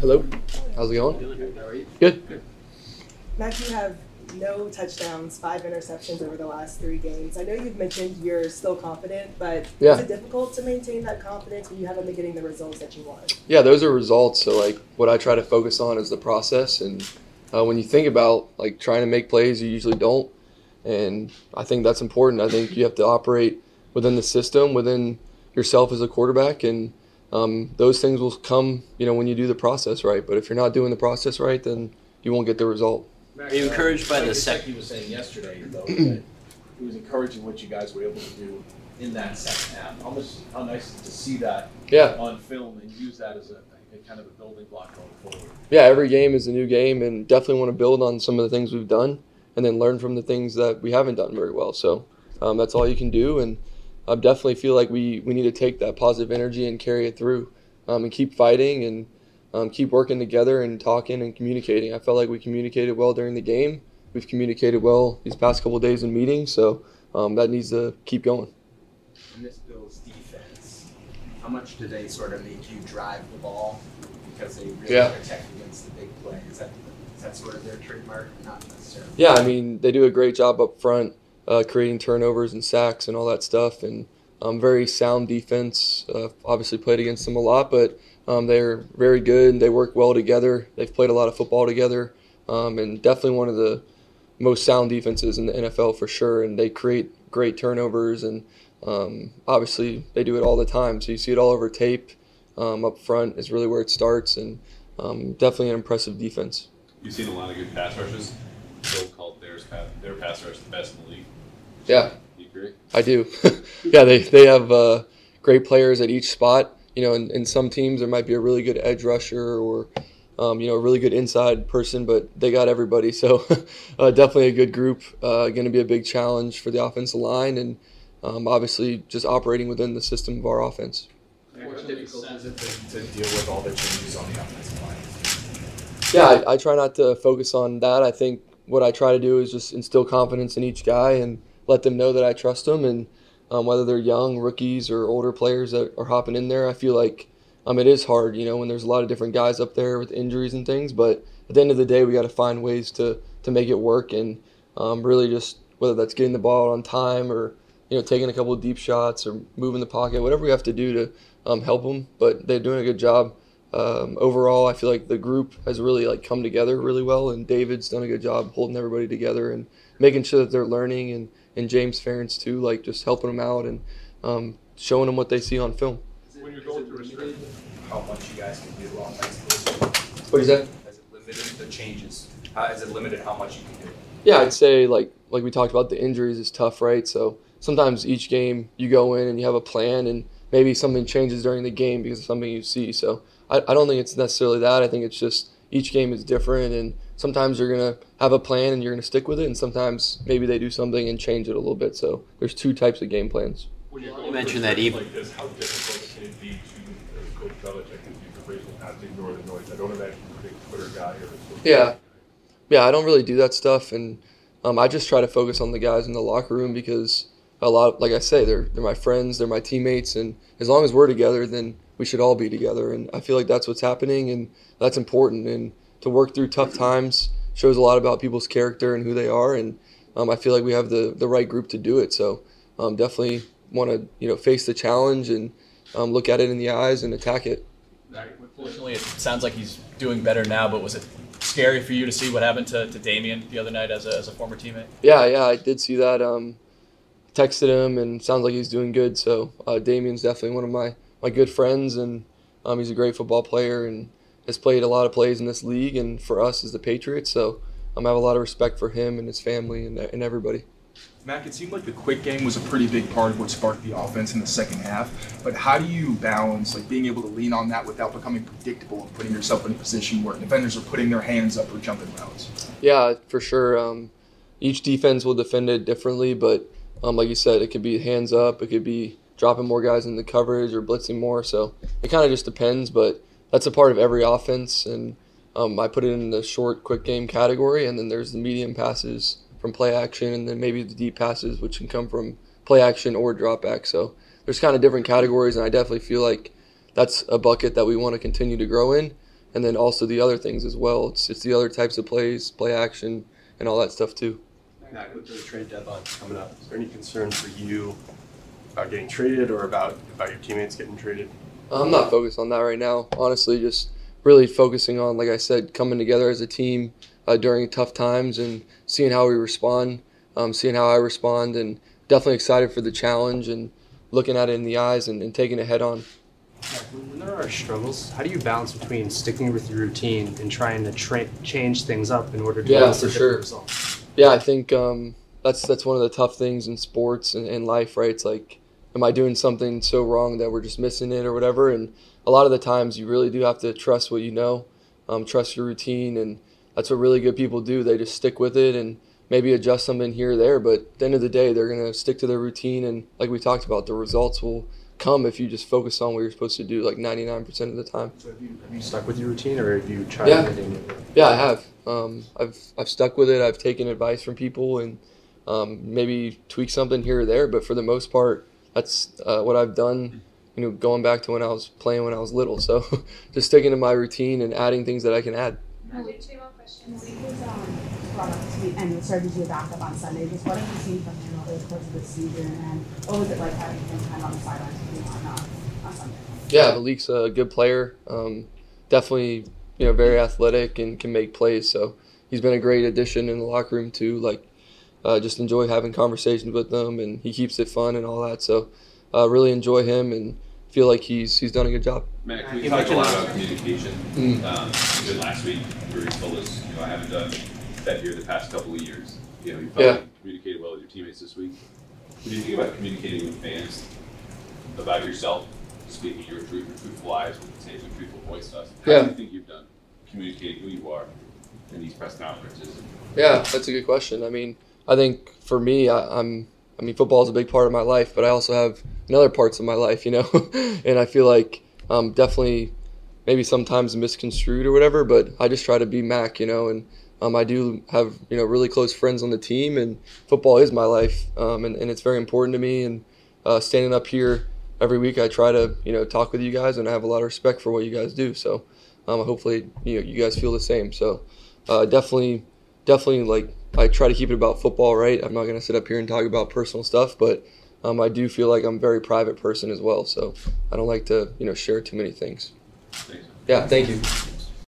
Hello. How's it going? Good. Mac, you have no touchdowns, five interceptions over the last three games. I know you've mentioned you're still confident, but Yeah. is it difficult to maintain that confidence when you haven't been getting the results that you want? Yeah, those are results. So like, what I try to focus on is the process. And uh, when you think about like trying to make plays, you usually don't. And I think that's important. I think you have to operate within the system, within yourself as a quarterback, and um, those things will come, you know, when you do the process right. But if you're not doing the process right, then you won't get the result. Are you encouraged by Like the Jackie second? was saying yesterday, though, that it was encouraging what you guys were able to do in that second half. How much, how nice to see that Yeah. on film and use that as a, a kind of a building block going forward. yeah, every game is a new game, and definitely want to build on some of the things we've done, and then learn from the things that we haven't done very well. So um, that's all you can do, and I definitely feel like we we need to take that positive energy and carry it through, um, and keep fighting and um, keep working together and talking and communicating. I felt like we communicated well during the game. We've communicated well these past couple days in meetings, so um, that needs to keep going. in this Bills defense, how much do they sort of make you drive the ball because they really Yeah. protect against the big play? Is that is that sort of their trademark? Not necessarily. Yeah, I mean they do a great job up front, uh, creating turnovers and sacks and all that stuff, and um, very sound defense. Uh, obviously played against them a lot, but um, they're very good. and They work well together. They've played a lot of football together, um, and definitely one of the most sound defenses in the NFL for sure. And they create great turnovers, and um, obviously they do it all the time. So you see it all over tape. Um, up front is really where it starts, and um, definitely an impressive defense. You've seen a lot of good pass rushes. Bill called theirs their pass rush the best in the league. Yeah. You agree? I do. yeah, they, they have uh, great players at each spot. You know, in, in some teams there might be a really good edge rusher or, um, you know, a really good inside person, but they got everybody. So uh, definitely a good group. Uh, going to be a big challenge for the offensive line and um, obviously just operating within the system of our offense. How difficult is it to, to deal with all the changes on the offensive line? Yeah, I, I try not to focus on that. I think what I try to do is just instill confidence in each guy and let them know that I trust them. And um, whether they're young rookies or older players that are hopping in there, I feel like um, it is hard, you know, when there's a lot of different guys up there with injuries and things. But at the end of the day, we got to find ways to to make it work and um, really just whether that's getting the ball on time or you know taking a couple of deep shots or moving the pocket, whatever we have to do to um, help them. But they're doing a good job um, overall, I feel like the group has really like come together really well, and David's done a good job holding everybody together and making sure that they're learning, and and James Ferentz too, like just helping them out and um, showing them what they see on film. When you're going through a. How much you guys can do offensively? What is that? Has it limited the changes? How, has it limited how much you can do? Yeah, I'd say like like we talked about the injuries is tough, right? So sometimes each game you go in and you have a plan, and maybe something changes during the game because of something you see. So I, I don't think it's necessarily that. I think it's just each game is different, and sometimes you're gonna have a plan and you're gonna stick with it, and sometimes maybe they do something and change it a little bit. So there's two types of game plans. When you're You mentioned that even- like this, how difficult can it be to, as Coach Belichick has used the phrase in the ignore the noise? I don't imagine you're a big Twitter guy or. Yeah. guy. Yeah, I don't really do that stuff, and um, I just try to focus on the guys in the locker room because a lot, like I say, they're they're my friends, they're my teammates, and as long as we're together, then we should all be together. And I feel like that's what's happening, and that's important. And to work through tough times shows a lot about people's character and who they are, and um, I feel like we have the the right group to do it. So um, definitely want to you know face the challenge and um, look at it in the eyes and attack it. Fortunately, it sounds like he's doing better now, but was it scary for you to see what happened to, to Damien the other night as a, as a former teammate? Yeah, yeah, I did see that. Um, texted him and sounds like he's doing good. So uh, Damien's definitely one of my, my good friends, and um, he's a great football player and has played a lot of plays in this league and for us as the Patriots. So um, I have a lot of respect for him and his family and, and everybody. Mac, it seemed like the quick game was a pretty big part of what sparked the offense in the second half. But how do you balance like being able to lean on that without becoming predictable and putting yourself in a position where defenders are putting their hands up or jumping routes? Yeah, for sure. Um, each defense will defend it differently, but um, like you said, it could be hands up, it could be dropping more guys in the coverage or blitzing more. So it kind of just depends, but that's a part of every offense. And um, I put it in the short, quick game category, and then there's the medium passes from play action, and then maybe the deep passes, which can come from play action or drop back. So there's kind of different categories, and I definitely feel like that's a bucket that we want to continue to grow in. and then also the other things as well. It's it's the other types of plays, play action, and all that stuff too. Matt, with the trade deadline coming up, is there any concern for you about getting traded or about about your teammates getting traded? I'm not focused on that right now. Honestly, just really focusing on, like I said, coming together as a team uh, during tough times and seeing how we respond, um, seeing how I respond, and definitely excited for the challenge and looking at it in the eyes and, and taking it head on. When there are struggles, how do you balance between sticking with your routine and trying to tra- change things up in order to Yeah, elicit for different sure. results? Yeah, I think um, that's that's one of the tough things in sports and, and life, right? It's like, am I doing something so wrong that we're just missing it or whatever? And a lot of the times, you really do have to trust what you know, um, trust your routine, and that's what really good people do. They just stick with it and maybe adjust something here or there, but at the end of the day, they're gonna stick to their routine, and like we talked about, the results will come if you just focus on what you're supposed to do, like 99% of the time. So have you, have you stuck with your routine or have you tried Yeah. anything? Yeah, I have. Um, I've I've stuck with it. I've taken advice from people and um, maybe tweak something here or there. But for the most part, that's uh, what I've done. You know, going back to when I was playing when I was little. So just sticking to my routine and adding things that I can add. Malik, two more questions. Was um, brought up to be and started to be a backup on Sunday. Just what have you seen from him over the course of the season, and what was it like having him kind of on the sidelines on, uh, on Sunday? Yeah, Malik's a good player. Um, definitely, you know, very athletic and can make plays. So he's been a great addition in the locker room too. Like, uh, just enjoy having conversations with them, and he keeps it fun and all that. So, uh, really enjoy him and feel like he's he's done a good job. Matt, we You talked a lot about communication. Mm. Um, even last week, where you told us, you know, I haven't done that here the past couple of years. You know, you Yeah. probably communicated well with your teammates this week. When you think about communicating with fans about yourself, speaking your truth, your truthful eyes, saying some truthful voice to us, how Yeah. do you think you've done communicating who you are in these press conferences? Yeah, that's a good question. I mean, I think for me, I, I'm. I mean, football is a big part of my life, but I also have in other parts of my life, you know, and I feel like um, definitely maybe sometimes misconstrued or whatever. But I just try to be Mac, you know, and um, I do have you know really close friends on the team, and football is my life, um, and, and it's very important to me. And uh, standing up here every week, I try to you know talk with you guys, and I have a lot of respect for what you guys do. So um, hopefully, you know, you guys feel the same. So uh, definitely, definitely like I try to keep it about football, right? I'm not gonna sit up here and talk about personal stuff, but um, I do feel like I'm a very private person as well. So I don't like to you know share too many things. Thanks. Yeah, thank you.